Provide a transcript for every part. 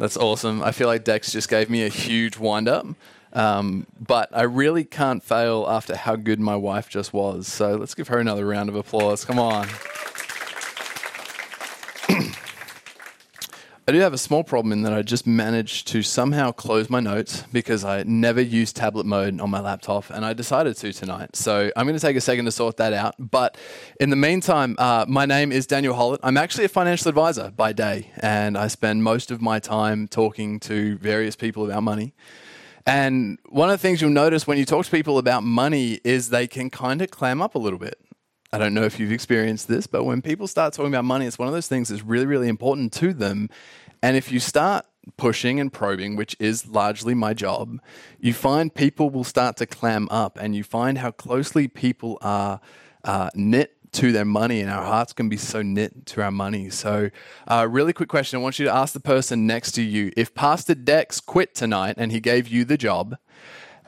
That's awesome. I feel like Dex just gave me a huge wind up. Um, but I really can't fail after how good my wife just was. So let's give her another round of applause. Come on. I do have a small problem in that I just managed to somehow close my notes because I never use tablet mode on my laptop and I decided to tonight. So I'm going to take a second to sort that out. But in the meantime, uh, my name is Daniel Hollett. I'm actually a financial advisor by day and I spend most of my time talking to various people about money. And one of the things you'll notice when you talk to people about money is they can kind of clam up a little bit. I don't know if you've experienced this, but when people start talking about money, it's one of those things that's really, really important to them. And if you start pushing and probing, which is largely my job, you find people will start to clam up and you find how closely people are uh, knit to their money and our hearts can be so knit to our money. So, uh, really quick question I want you to ask the person next to you if Pastor Dex quit tonight and he gave you the job,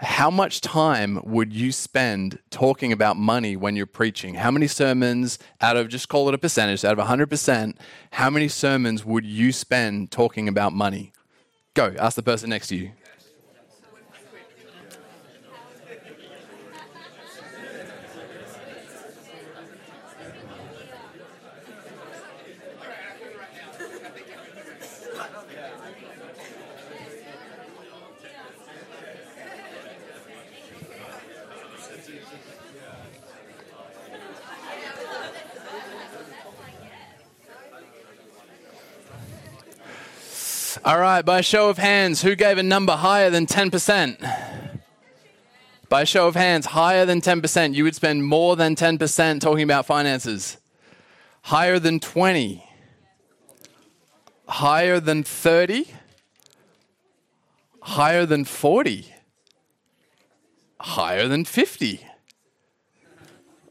how much time would you spend talking about money when you're preaching? How many sermons out of, just call it a percentage, out of 100%, how many sermons would you spend talking about money? Go, ask the person next to you. All right, by show of hands, who gave a number higher than 10%? By show of hands, higher than 10%. You would spend more than 10% talking about finances. Higher than 20. Higher than 30. Higher than 40. Higher than 50.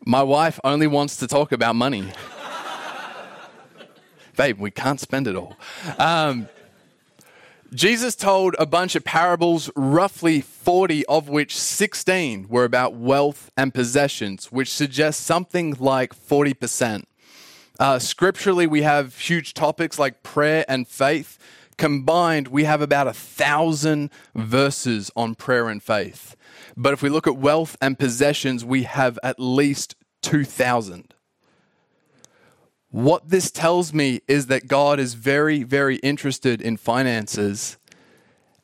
My wife only wants to talk about money. Babe, we can't spend it all. Um, Jesus told a bunch of parables, roughly 40 of which 16 were about wealth and possessions, which suggests something like 40%. Uh, scripturally, we have huge topics like prayer and faith. Combined, we have about a thousand verses on prayer and faith. But if we look at wealth and possessions, we have at least 2,000. What this tells me is that God is very, very interested in finances.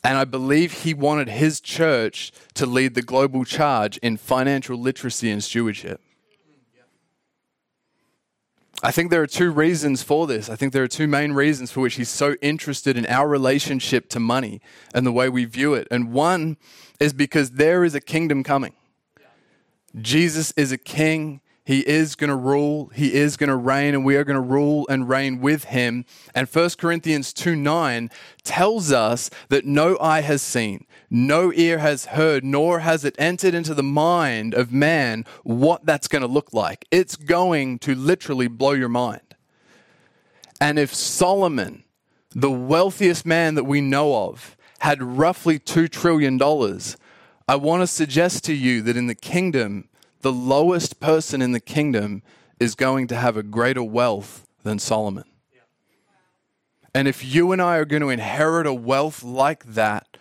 And I believe he wanted his church to lead the global charge in financial literacy and stewardship. I think there are two reasons for this. I think there are two main reasons for which he's so interested in our relationship to money and the way we view it. And one is because there is a kingdom coming. Jesus is a king he is going to rule, he is going to reign, and we are going to rule and reign with him. And 1 Corinthians 2 9 tells us that no eye has seen, no ear has heard, nor has it entered into the mind of man what that's going to look like. It's going to literally blow your mind. And if Solomon, the wealthiest man that we know of, had roughly $2 trillion, I want to suggest to you that in the kingdom, the lowest person in the kingdom is going to have a greater wealth than Solomon. And if you and I are going to inherit a wealth like that,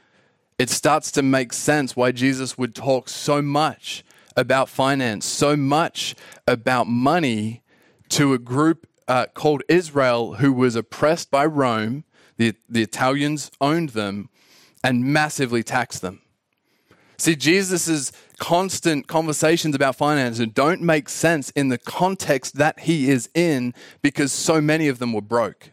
it starts to make sense why Jesus would talk so much about finance, so much about money to a group uh, called Israel who was oppressed by Rome. The, the Italians owned them and massively taxed them. See, Jesus' constant conversations about finance finances don't make sense in the context that he is in because so many of them were broke.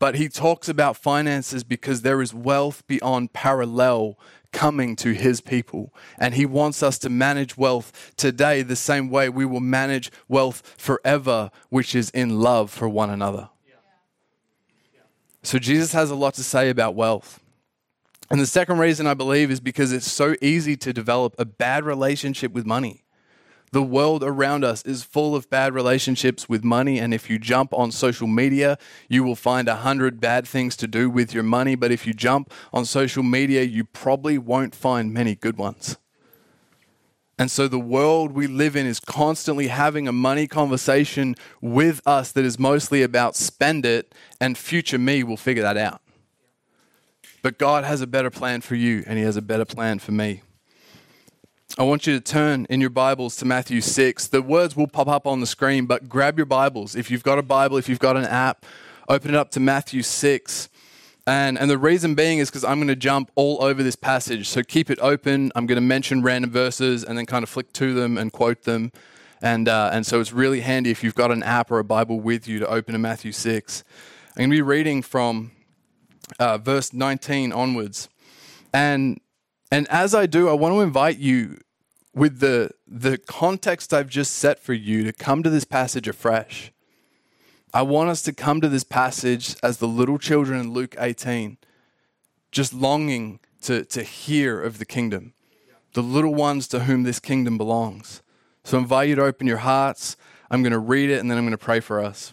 But he talks about finances because there is wealth beyond parallel coming to his people. And he wants us to manage wealth today the same way we will manage wealth forever, which is in love for one another. So Jesus has a lot to say about wealth. And the second reason I believe is because it's so easy to develop a bad relationship with money. The world around us is full of bad relationships with money. And if you jump on social media, you will find a hundred bad things to do with your money. But if you jump on social media, you probably won't find many good ones. And so the world we live in is constantly having a money conversation with us that is mostly about spend it and future me will figure that out. But God has a better plan for you, and He has a better plan for me. I want you to turn in your Bibles to Matthew 6. The words will pop up on the screen, but grab your Bibles. If you've got a Bible, if you've got an app, open it up to Matthew 6. And, and the reason being is because I'm going to jump all over this passage. So keep it open. I'm going to mention random verses and then kind of flick to them and quote them. And, uh, and so it's really handy if you've got an app or a Bible with you to open to Matthew 6. I'm going to be reading from uh, verse 19 onwards. And, and as I do, I want to invite you with the, the context I've just set for you to come to this passage afresh. I want us to come to this passage as the little children in Luke 18, just longing to, to hear of the kingdom, the little ones to whom this kingdom belongs. So I invite you to open your hearts. I'm going to read it and then I'm going to pray for us.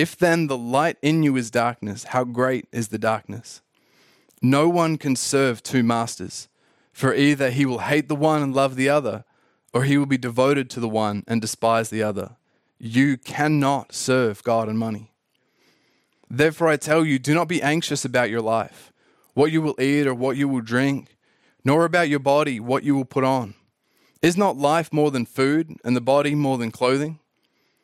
If then the light in you is darkness, how great is the darkness? No one can serve two masters, for either he will hate the one and love the other, or he will be devoted to the one and despise the other. You cannot serve God and money. Therefore, I tell you, do not be anxious about your life, what you will eat or what you will drink, nor about your body, what you will put on. Is not life more than food, and the body more than clothing?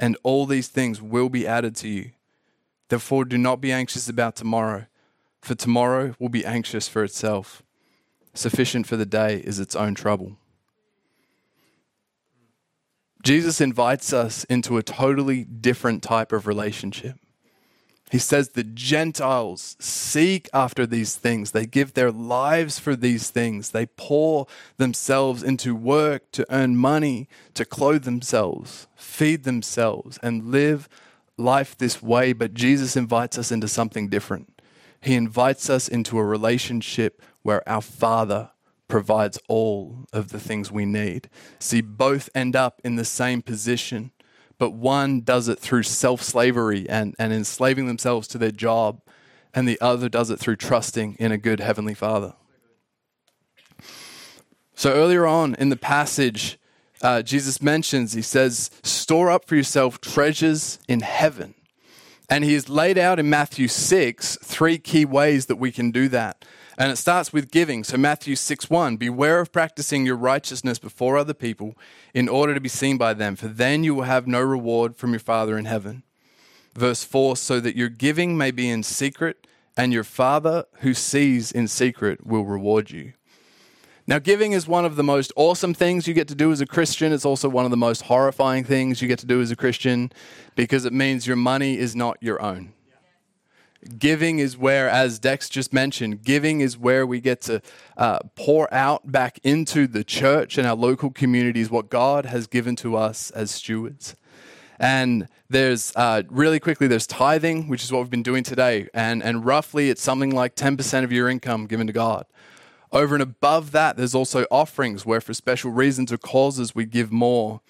and all these things will be added to you. Therefore, do not be anxious about tomorrow, for tomorrow will be anxious for itself. Sufficient for the day is its own trouble. Jesus invites us into a totally different type of relationship. He says the Gentiles seek after these things. They give their lives for these things. They pour themselves into work to earn money, to clothe themselves, feed themselves, and live life this way. But Jesus invites us into something different. He invites us into a relationship where our Father provides all of the things we need. See, both end up in the same position, but one does it through self slavery and, and enslaving themselves to their job, and the other does it through trusting in a good Heavenly Father. So earlier on in the passage, uh, Jesus mentions, he says, store up for yourself treasures in heaven. And he has laid out in Matthew 6 three key ways that we can do that. And it starts with giving. So Matthew 6 1 Beware of practicing your righteousness before other people in order to be seen by them, for then you will have no reward from your Father in heaven. Verse 4 So that your giving may be in secret, and your Father who sees in secret will reward you. Now, giving is one of the most awesome things you get to do as a Christian. It's also one of the most horrifying things you get to do as a Christian because it means your money is not your own. Giving is where, as Dex just mentioned, giving is where we get to uh, pour out back into the church and our local communities what God has given to us as stewards. And there's uh, really quickly, there's tithing, which is what we've been doing today. And, and roughly, it's something like 10% of your income given to God. Over and above that, there's also offerings where, for special reasons or causes, we give more.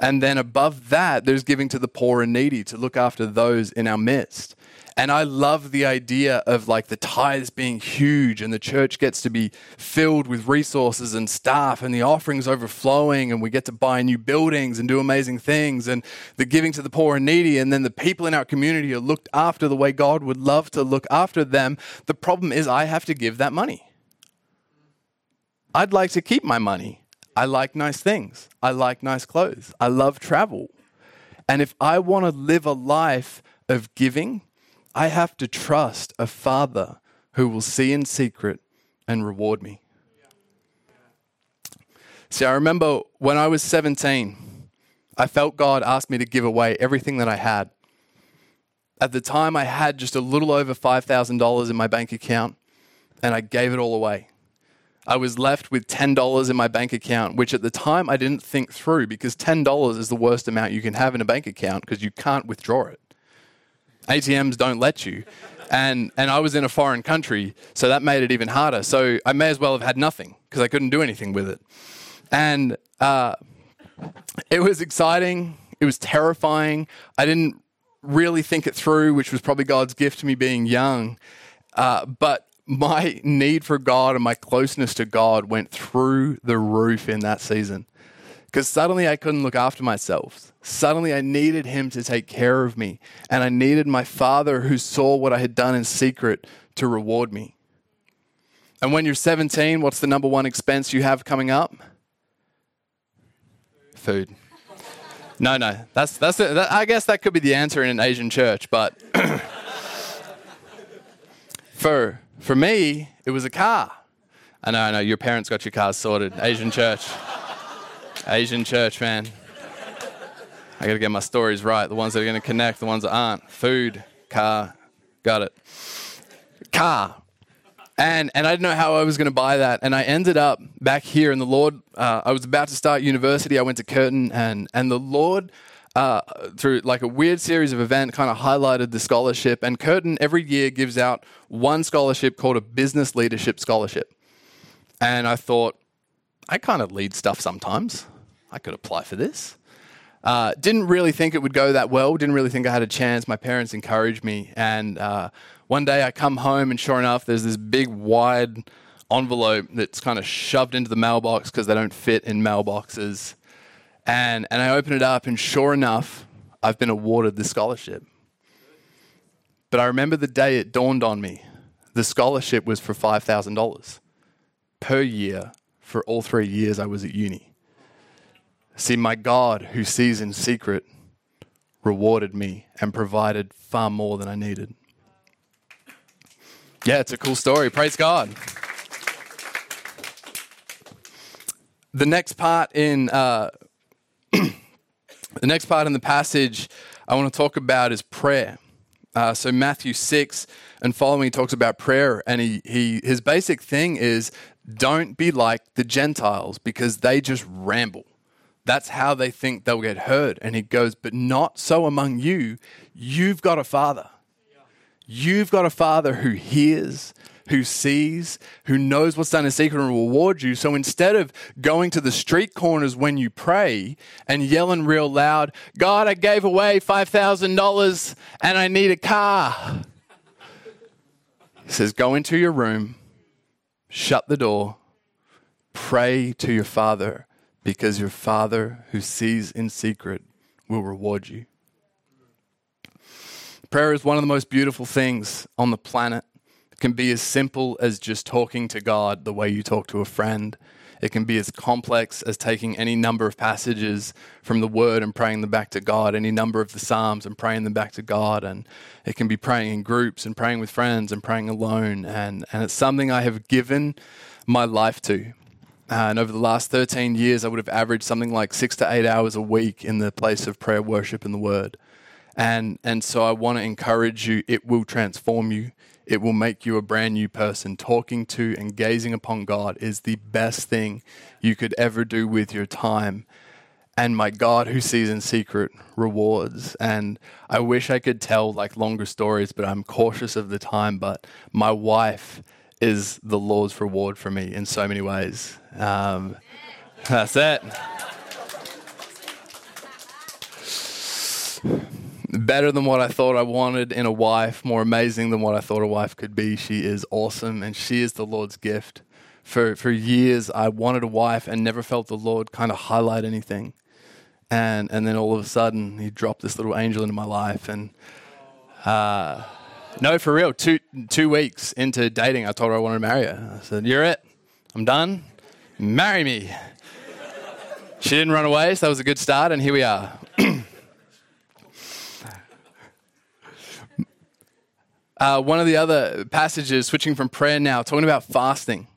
And then above that, there's giving to the poor and needy to look after those in our midst. And I love the idea of like the tithes being huge and the church gets to be filled with resources and staff and the offerings overflowing and we get to buy new buildings and do amazing things and the giving to the poor and needy and then the people in our community are looked after the way God would love to look after them. The problem is I have to give that money. I'd like to keep my money. I like nice things. I like nice clothes. I love travel. And if I want to live a life of giving, I have to trust a father who will see in secret and reward me. See, I remember when I was 17, I felt God asked me to give away everything that I had. At the time, I had just a little over $5,000 in my bank account, and I gave it all away. I was left with $10 in my bank account, which at the time I didn't think through because $10 is the worst amount you can have in a bank account because you can't withdraw it. ATMs don't let you. And, and I was in a foreign country, so that made it even harder. So I may as well have had nothing because I couldn't do anything with it. And uh, it was exciting. It was terrifying. I didn't really think it through, which was probably God's gift to me being young. Uh, but my need for God and my closeness to God went through the roof in that season because suddenly I couldn't look after myself. Suddenly I needed him to take care of me, and I needed my father who saw what I had done in secret to reward me. And when you're 17, what's the number one expense you have coming up? Food. No, no, that's that's the, that, I guess that could be the answer in an Asian church, but for for me, it was a car. I know, I know, your parents got your cars sorted. Asian church. Asian church, man. I got to get my stories right. The ones that are going to connect, the ones that aren't. Food, car, got it. Car. And, and I didn't know how I was going to buy that. And I ended up back here, and the Lord, uh, I was about to start university. I went to Curtin, and, and the Lord, uh, through like a weird series of events, kind of highlighted the scholarship. And Curtin every year gives out one scholarship called a Business Leadership Scholarship. And I thought, I kind of lead stuff sometimes. I could apply for this. Uh, didn't really think it would go that well. Didn't really think I had a chance. My parents encouraged me, and uh, one day I come home, and sure enough, there's this big wide envelope that's kind of shoved into the mailbox because they don't fit in mailboxes. And and I open it up, and sure enough, I've been awarded the scholarship. But I remember the day it dawned on me. The scholarship was for five thousand dollars per year for all three years I was at uni. See, my God, who sees in secret, rewarded me and provided far more than I needed. Yeah, it's a cool story. Praise God. The next part in uh, the next part in the passage I want to talk about is prayer. Uh, so Matthew six and following talks about prayer, and he, he his basic thing is don't be like the Gentiles because they just ramble. That's how they think they'll get heard. And he goes, But not so among you. You've got a father. You've got a father who hears, who sees, who knows what's done in secret and reward you. So instead of going to the street corners when you pray and yelling real loud, God, I gave away $5,000 and I need a car. He says, Go into your room, shut the door, pray to your father because your Father who sees in secret will reward you. Prayer is one of the most beautiful things on the planet. It can be as simple as just talking to God the way you talk to a friend. It can be as complex as taking any number of passages from the Word and praying them back to God, any number of the Psalms and praying them back to God. And it can be praying in groups and praying with friends and praying alone. And, and it's something I have given my life to. Uh, and over the last 13 years, I would have averaged something like six to eight hours a week in the place of prayer, worship, and the word. And, and so I want to encourage you, it will transform you. It will make you a brand new person. Talking to and gazing upon God is the best thing you could ever do with your time. And my God, who sees in secret, rewards. And I wish I could tell like longer stories, but I'm cautious of the time. But my wife is the Lord's reward for me in so many ways. Um, that's it. better than what I thought I wanted in a wife, more amazing than what I thought a wife could be. She is awesome, and she is the Lord's gift. For, for years, I wanted a wife and never felt the Lord kind of highlight anything. And, and then all of a sudden, He dropped this little angel into my life. And uh, no, for real, two, two weeks into dating, I told her I wanted to marry her. I said, You're it. I'm done. Marry me. She didn't run away, so that was a good start, and here we are. uh, one of the other passages, switching from prayer now, talking about fasting.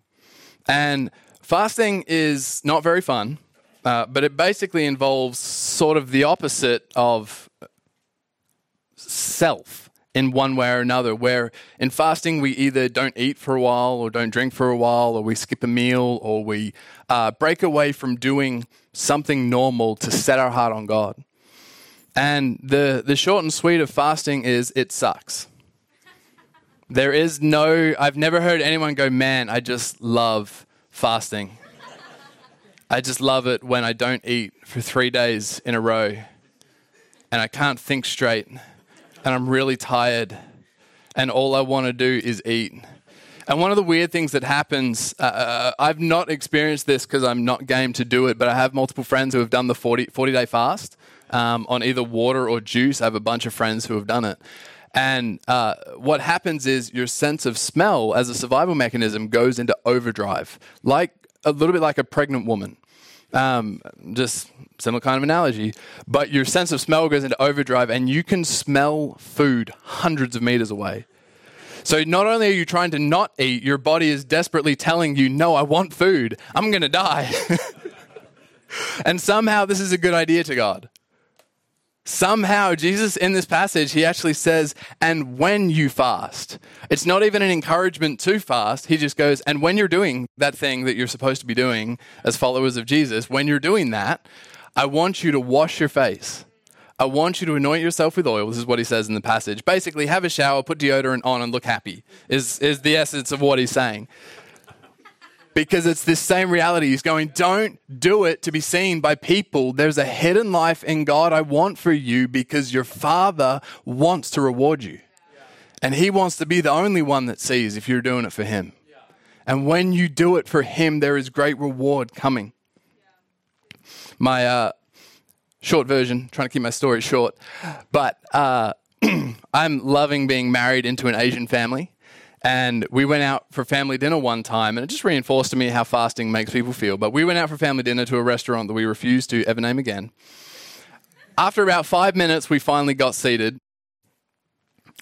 And fasting is not very fun, uh, but it basically involves sort of the opposite of self in one way or another. Where in fasting, we either don't eat for a while, or don't drink for a while, or we skip a meal, or we uh, break away from doing something normal to set our heart on God. And the, the short and sweet of fasting is it sucks. There is no, I've never heard anyone go, man, I just love fasting. I just love it when I don't eat for three days in a row and I can't think straight and I'm really tired and all I want to do is eat. And one of the weird things that happens, uh, uh I've not experienced this because I'm not game to do it, but I have multiple friends who have done the 40, 40 day fast um, on either water or juice. I have a bunch of friends who have done it. And uh, what happens is your sense of smell as a survival mechanism goes into overdrive, like a little bit like a pregnant woman. Um, just similar kind of analogy. But your sense of smell goes into overdrive, and you can smell food hundreds of meters away. So not only are you trying to not eat, your body is desperately telling you, "No, I want food. I'm going to die." and somehow this is a good idea to God. Somehow, Jesus in this passage, he actually says, and when you fast. It's not even an encouragement to fast. He just goes, and when you're doing that thing that you're supposed to be doing as followers of Jesus, when you're doing that, I want you to wash your face. I want you to anoint yourself with oil. This is what he says in the passage. Basically, have a shower, put deodorant on, and look happy, is, is the essence of what he's saying because it's this same reality. He's going, don't do it to be seen by people. There's a hidden life in God I want for you because your Father wants to reward you. And He wants to be the only one that sees if you're doing it for Him. And when you do it for Him, there is great reward coming. My uh, short version, trying to keep my story short, but uh, I'm loving being married into an Asian family. And we went out for family dinner one time, and it just reinforced to me how fasting makes people feel. But we went out for family dinner to a restaurant that we refused to ever name again. After about five minutes, we finally got seated.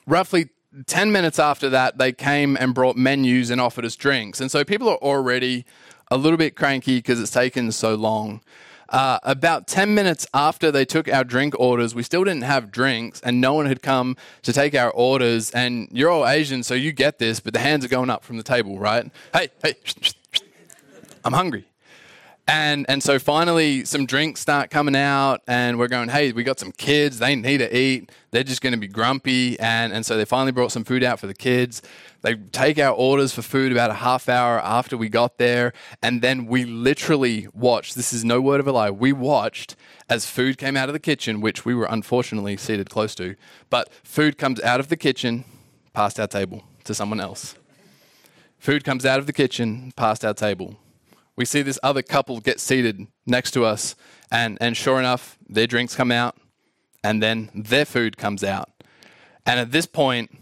Roughly 10 minutes after that, they came and brought menus and offered us drinks. And so people are already a little bit cranky because it's taken so long. Uh, about 10 minutes after they took our drink orders, we still didn't have drinks and no one had come to take our orders. And you're all Asian, so you get this, but the hands are going up from the table, right? Hey, hey, I'm hungry. And, and so finally, some drinks start coming out, and we're going, hey, we got some kids. They need to eat. They're just going to be grumpy. And, and so they finally brought some food out for the kids. They take our orders for food about a half hour after we got there. And then we literally watched this is no word of a lie we watched as food came out of the kitchen, which we were unfortunately seated close to. But food comes out of the kitchen, past our table to someone else. Food comes out of the kitchen, past our table we see this other couple get seated next to us, and, and sure enough, their drinks come out, and then their food comes out. And at this point,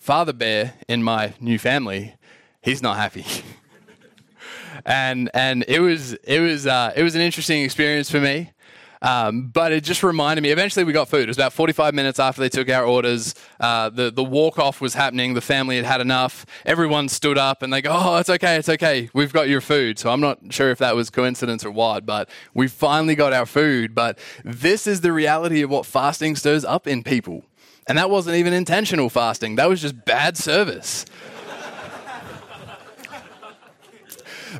Father Bear in my new family, he's not happy. and and it was it was uh, it was an interesting experience for me. Um, but it just reminded me. Eventually, we got food. It was about 45 minutes after they took our orders. Uh, the the walk off was happening. The family had had enough. Everyone stood up and they go, "Oh, it's okay, it's okay. We've got your food." So I'm not sure if that was coincidence or what, but we finally got our food. But this is the reality of what fasting stirs up in people, and that wasn't even intentional fasting. That was just bad service.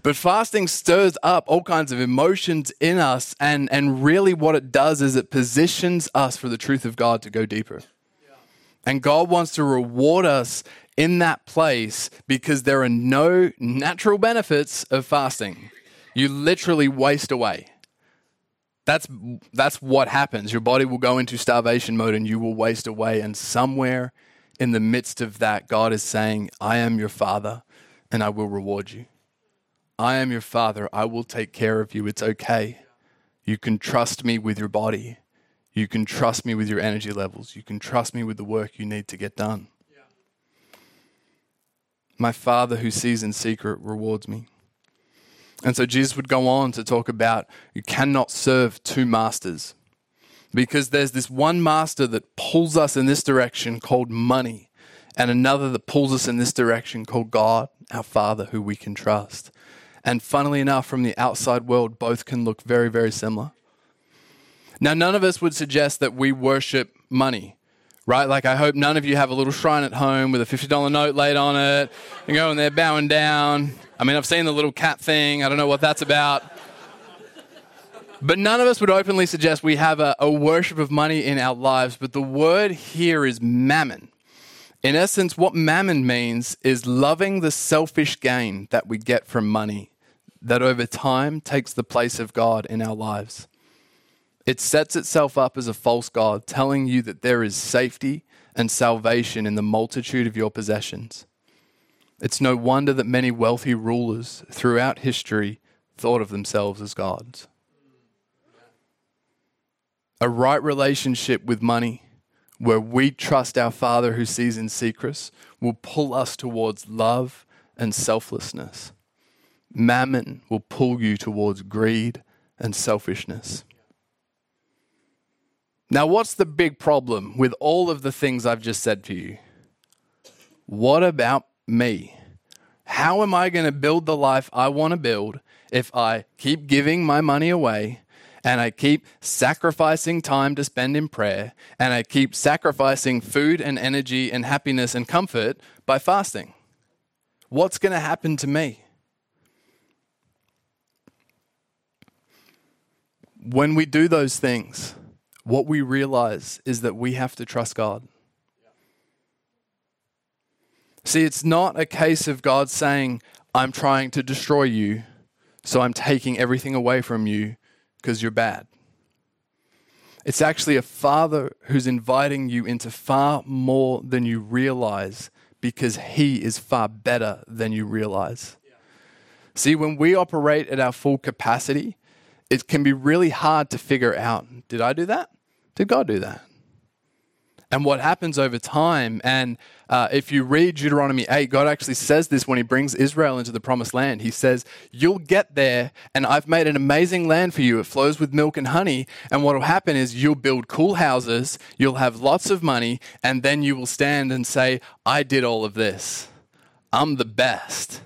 But fasting stirs up all kinds of emotions in us, and, and really what it does is it positions us for the truth of God to go deeper. And God wants to reward us in that place because there are no natural benefits of fasting. You literally waste away. That's, that's what happens. Your body will go into starvation mode and you will waste away. And somewhere in the midst of that, God is saying, I am your father and I will reward you. I am your father. I will take care of you. It's okay. You can trust me with your body. You can trust me with your energy levels. You can trust me with the work you need to get done. My Father who sees in secret rewards me. And so Jesus would go on to talk about you cannot serve two masters because there's this one master that pulls us in this direction called money, and another that pulls us in this direction called God, our Father, who we can trust. And funnily enough, from the outside world, both can look very, very similar. Now, none of us would suggest that we worship money right? Like, I hope none of you have a little shrine at home with a $50 note laid on it and going there bowing down. I mean, I've seen the little cat thing. I don't know what that's about. But none of us would openly suggest we have a, a worship of money in our lives. But the word here is mammon. In essence, what mammon means is loving the selfish gain that we get from money that over time takes the place of God in our lives. It sets itself up as a false God, telling you that there is safety and salvation in the multitude of your possessions. It's no wonder that many wealthy rulers throughout history thought of themselves as gods. A right relationship with money, where we trust our Father who sees in secrets, will pull us towards love and selflessness. Mammon will pull you towards greed and selfishness. Now, what's the big problem with all of the things I've just said to you? What about me? How am I going to build the life I want to build if I keep giving my money away and I keep sacrificing time to spend in prayer and I keep sacrificing food and energy and happiness and comfort by fasting? What's going to happen to me? When we do those things, what we realize is that we have to trust God. See, it's not a case of God saying, I'm trying to destroy you, so I'm taking everything away from you because you're bad. It's actually a father who's inviting you into far more than you realize because he is far better than you realize. Yeah. See, when we operate at our full capacity, it can be really hard to figure out did I do that? Did God do that? And what happens over time, and uh, if you read Deuteronomy 8, God actually says this when he brings Israel into the promised land. He says, You'll get there, and I've made an amazing land for you. It flows with milk and honey. And what will happen is you'll build cool houses, you'll have lots of money, and then you will stand and say, I did all of this. I'm the best.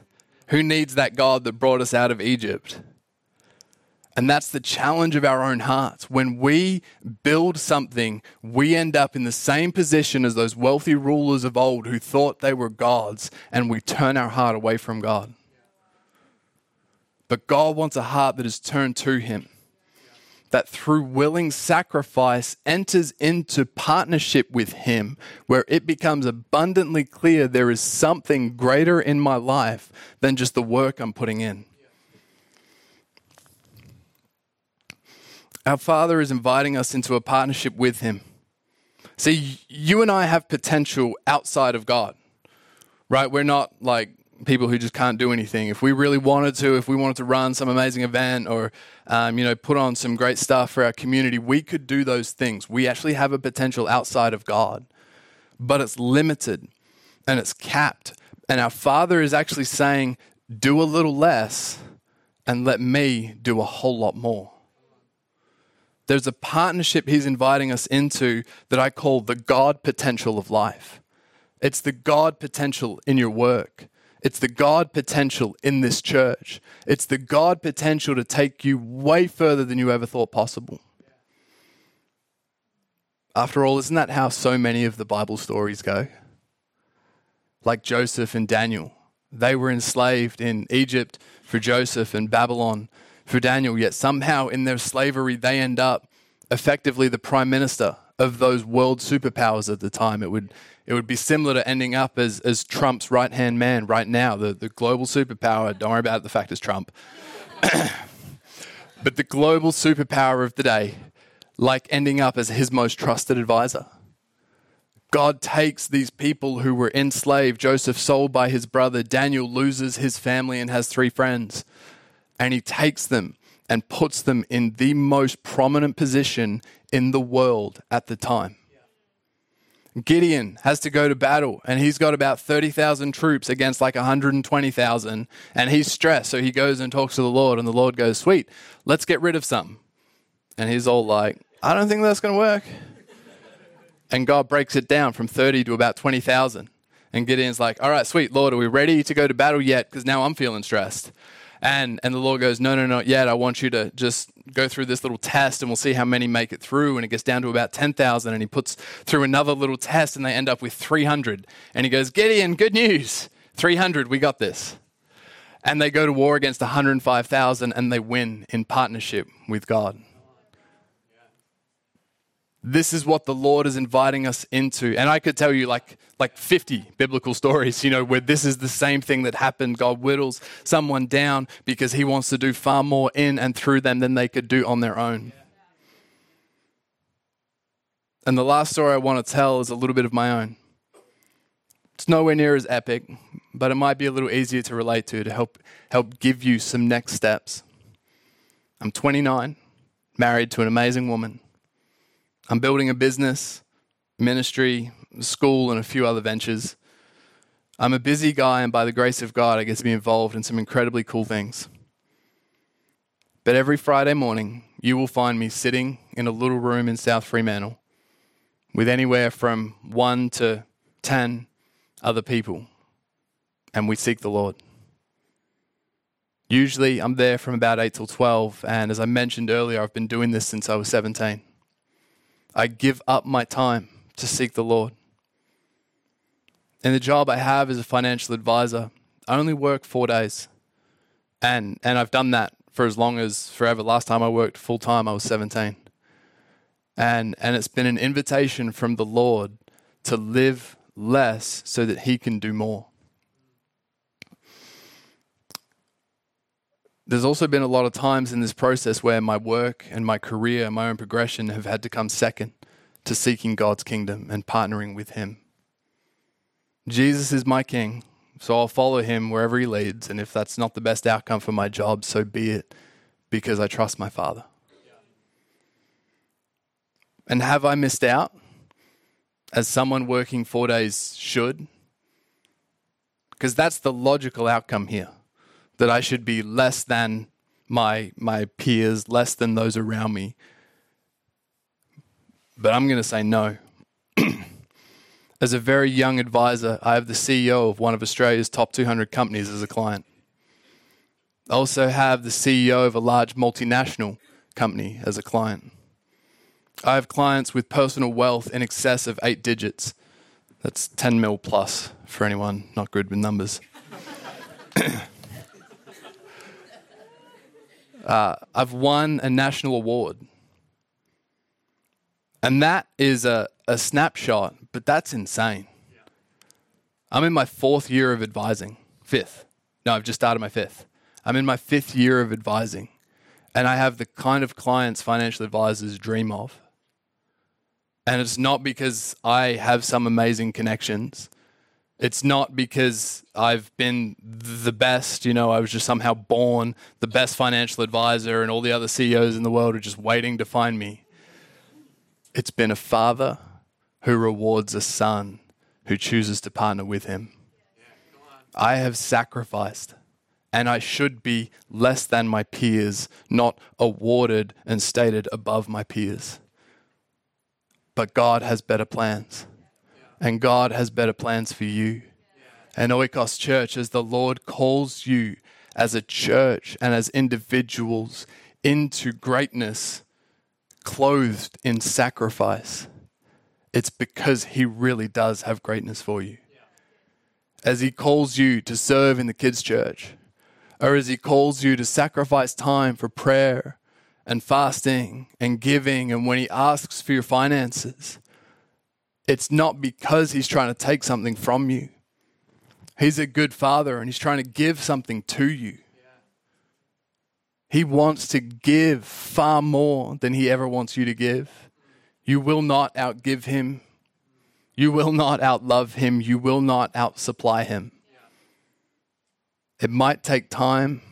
Who needs that God that brought us out of Egypt? And that's the challenge of our own hearts. When we build something, we end up in the same position as those wealthy rulers of old who thought they were gods, and we turn our heart away from God. But God wants a heart that is turned to Him, that through willing sacrifice enters into partnership with Him, where it becomes abundantly clear there is something greater in my life than just the work I'm putting in. Our Father is inviting us into a partnership with Him. See, you and I have potential outside of God, right? We're not like people who just can't do anything. If we really wanted to, if we wanted to run some amazing event or, um, you know, put on some great stuff for our community, we could do those things. We actually have a potential outside of God, but it's limited and it's capped. And our Father is actually saying, do a little less and let me do a whole lot more. There's a partnership he's inviting us into that I call the God potential of life. It's the God potential in your work. It's the God potential in this church. It's the God potential to take you way further than you ever thought possible. After all, isn't that how so many of the Bible stories go? Like Joseph and Daniel. They were enslaved in Egypt for Joseph and Babylon for Daniel, yet somehow in their slavery, they end up effectively the prime minister of those world superpowers at the time. It would, it would be similar to ending up as, as Trump's right hand man right now, the, the global superpower. Don't worry about it, the fact is Trump. but the global superpower of the day, like ending up as his most trusted advisor. God takes these people who were enslaved, Joseph sold by his brother, Daniel loses his family and has three friends, and he takes them and puts them in the most prominent position in the world at the time. Gideon has to go to battle and he's got about 30,000 troops against like 120,000 and he's stressed. So he goes and talks to the Lord and the Lord goes, Sweet, let's get rid of some. And he's all like, I don't think that's going to work. And God breaks it down from 30 to about 20,000. And Gideon's like, All right, sweet, Lord, are we ready to go to battle yet? Because now I'm feeling stressed. And, and the Lord goes, No, no, not yet. I want you to just go through this little test and we'll see how many make it through. And it gets down to about 10,000. And he puts through another little test and they end up with 300. And he goes, Gideon, good news. 300, we got this. And they go to war against 105,000 and they win in partnership with God. This is what the Lord is inviting us into. And I could tell you like, like 50 biblical stories, you know, where this is the same thing that happened. God whittles someone down because he wants to do far more in and through them than they could do on their own. And the last story I want to tell is a little bit of my own. It's nowhere near as epic, but it might be a little easier to relate to to help help give you some next steps. I'm 29, married to an amazing woman. I'm building a business, ministry, school, and a few other ventures. I'm a busy guy, and by the grace of God, I get to be involved in some incredibly cool things. But every Friday morning, you will find me sitting in a little room in South Fremantle with anywhere from one to ten other people, and we seek the Lord. Usually, I'm there from about 8 till 12, and as I mentioned earlier, I've been doing this since I was 17. I give up my time to seek the Lord. And the job I have as a financial advisor, I only work four days. And, and I've done that for as long as forever. Last time I worked full time, I was 17. And, and it's been an invitation from the Lord to live less so that He can do more. There's also been a lot of times in this process where my work and my career and my own progression have had to come second to seeking God's kingdom and partnering with Him. Jesus is my King, so I'll follow Him wherever He leads, and if that's not the best outcome for my job, so be it, because I trust my Father. And have I missed out? As someone working four days should? Because that's the logical outcome here that I should be less than my, my peers, less than those around me. But I'm going to say no. as a very young advisor, I have the CEO of one of Australia's top 200 companies as a client. I also have the CEO of a large multinational company as a client. I have clients with personal wealth in excess of eight digits. That's 10 mil plus for anyone not good with numbers. uh, I've won a national award. And that is a, a snapshot, but that's insane. I'm in my fourth year of advising, fifth. No, I've just started my fifth. I'm in my fifth year of advising, and I have the kind of clients financial advisors dream of. And it's not because I have some amazing connections. It's not because I've been the best, you know, I was just somehow born the best financial advisor and all the other CEOs in the world are just waiting to find me. It's been a father who rewards a son who chooses to partner with him. I have sacrificed and I should be less than my peers, not awarded and stated above my peers. But God has better plans and God has better plans for you. And Oikos Church, as the Lord calls you as a church and as individuals into greatness, clothed in sacrifice, it's because He really does have greatness for you. As He calls you to serve in the kids' church, or as He calls you to sacrifice time for prayer and fasting and giving, and when He asks for your finances, it's not because he's trying to take something from you. He's a good father and he's trying to give something to you. He wants to give far more than he ever wants you to give. You will not outgive him. You will not outlove him. You will not outsupply him. It might take time,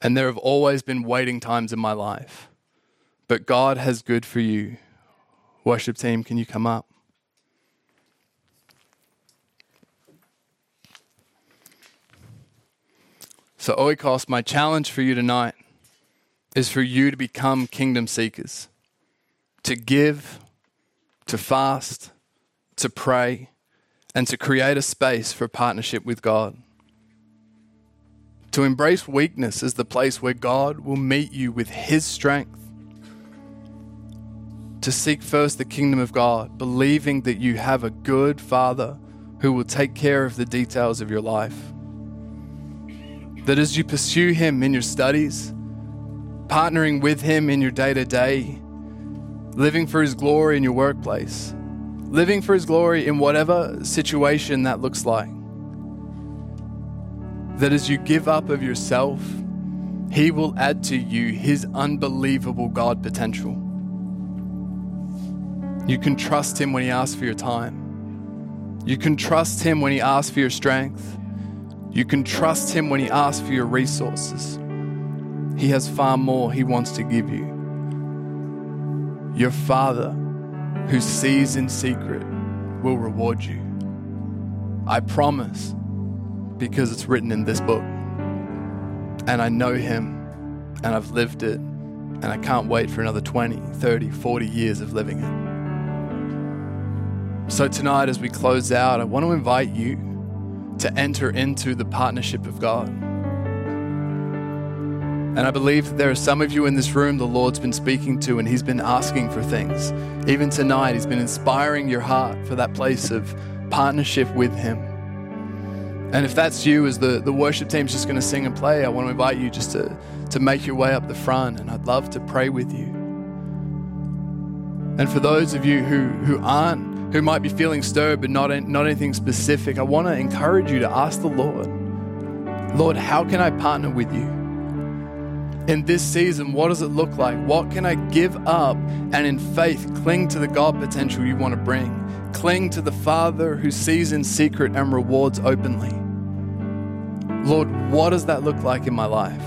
and there have always been waiting times in my life. But God has good for you. Worship team, can you come up? So, Oikos, my challenge for you tonight is for you to become kingdom seekers, to give, to fast, to pray, and to create a space for partnership with God. To embrace weakness as the place where God will meet you with His strength. To seek first the kingdom of God, believing that you have a good Father who will take care of the details of your life. That as you pursue Him in your studies, partnering with Him in your day to day, living for His glory in your workplace, living for His glory in whatever situation that looks like. That as you give up of yourself, He will add to you His unbelievable God potential. You can trust Him when He asks for your time. You can trust Him when He asks for your strength. You can trust Him when He asks for your resources. He has far more He wants to give you. Your Father, who sees in secret, will reward you. I promise, because it's written in this book. And I know Him, and I've lived it, and I can't wait for another 20, 30, 40 years of living it. So, tonight, as we close out, I want to invite you to enter into the partnership of God. And I believe that there are some of you in this room the Lord's been speaking to, and He's been asking for things. Even tonight, He's been inspiring your heart for that place of partnership with Him. And if that's you, as the, the worship team's just going to sing and play, I want to invite you just to, to make your way up the front, and I'd love to pray with you. And for those of you who, who aren't, who might be feeling stirred but not, not anything specific, I want to encourage you to ask the Lord, Lord, how can I partner with you? In this season, what does it look like? What can I give up and in faith cling to the God potential you want to bring? Cling to the Father who sees in secret and rewards openly. Lord, what does that look like in my life?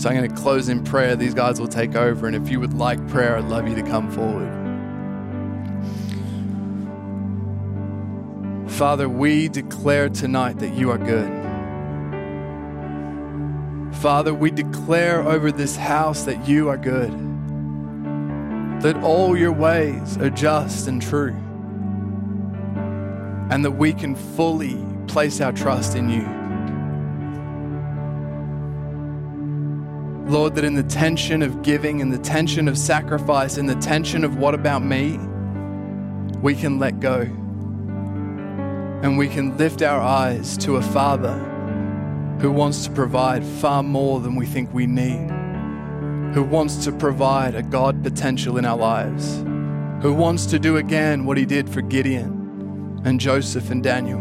So I'm going to close in prayer. These guys will take over. And if you would like prayer, I'd love you to come forward. Father, we declare tonight that you are good. Father, we declare over this house that you are good, that all your ways are just and true, and that we can fully place our trust in you. Lord, that in the tension of giving, in the tension of sacrifice, in the tension of what about me, we can let go. And we can lift our eyes to a Father who wants to provide far more than we think we need, who wants to provide a God potential in our lives, who wants to do again what he did for Gideon and Joseph and Daniel.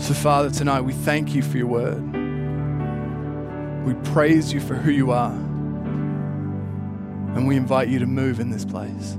So, Father, tonight we thank you for your word. We praise you for who you are. And we invite you to move in this place.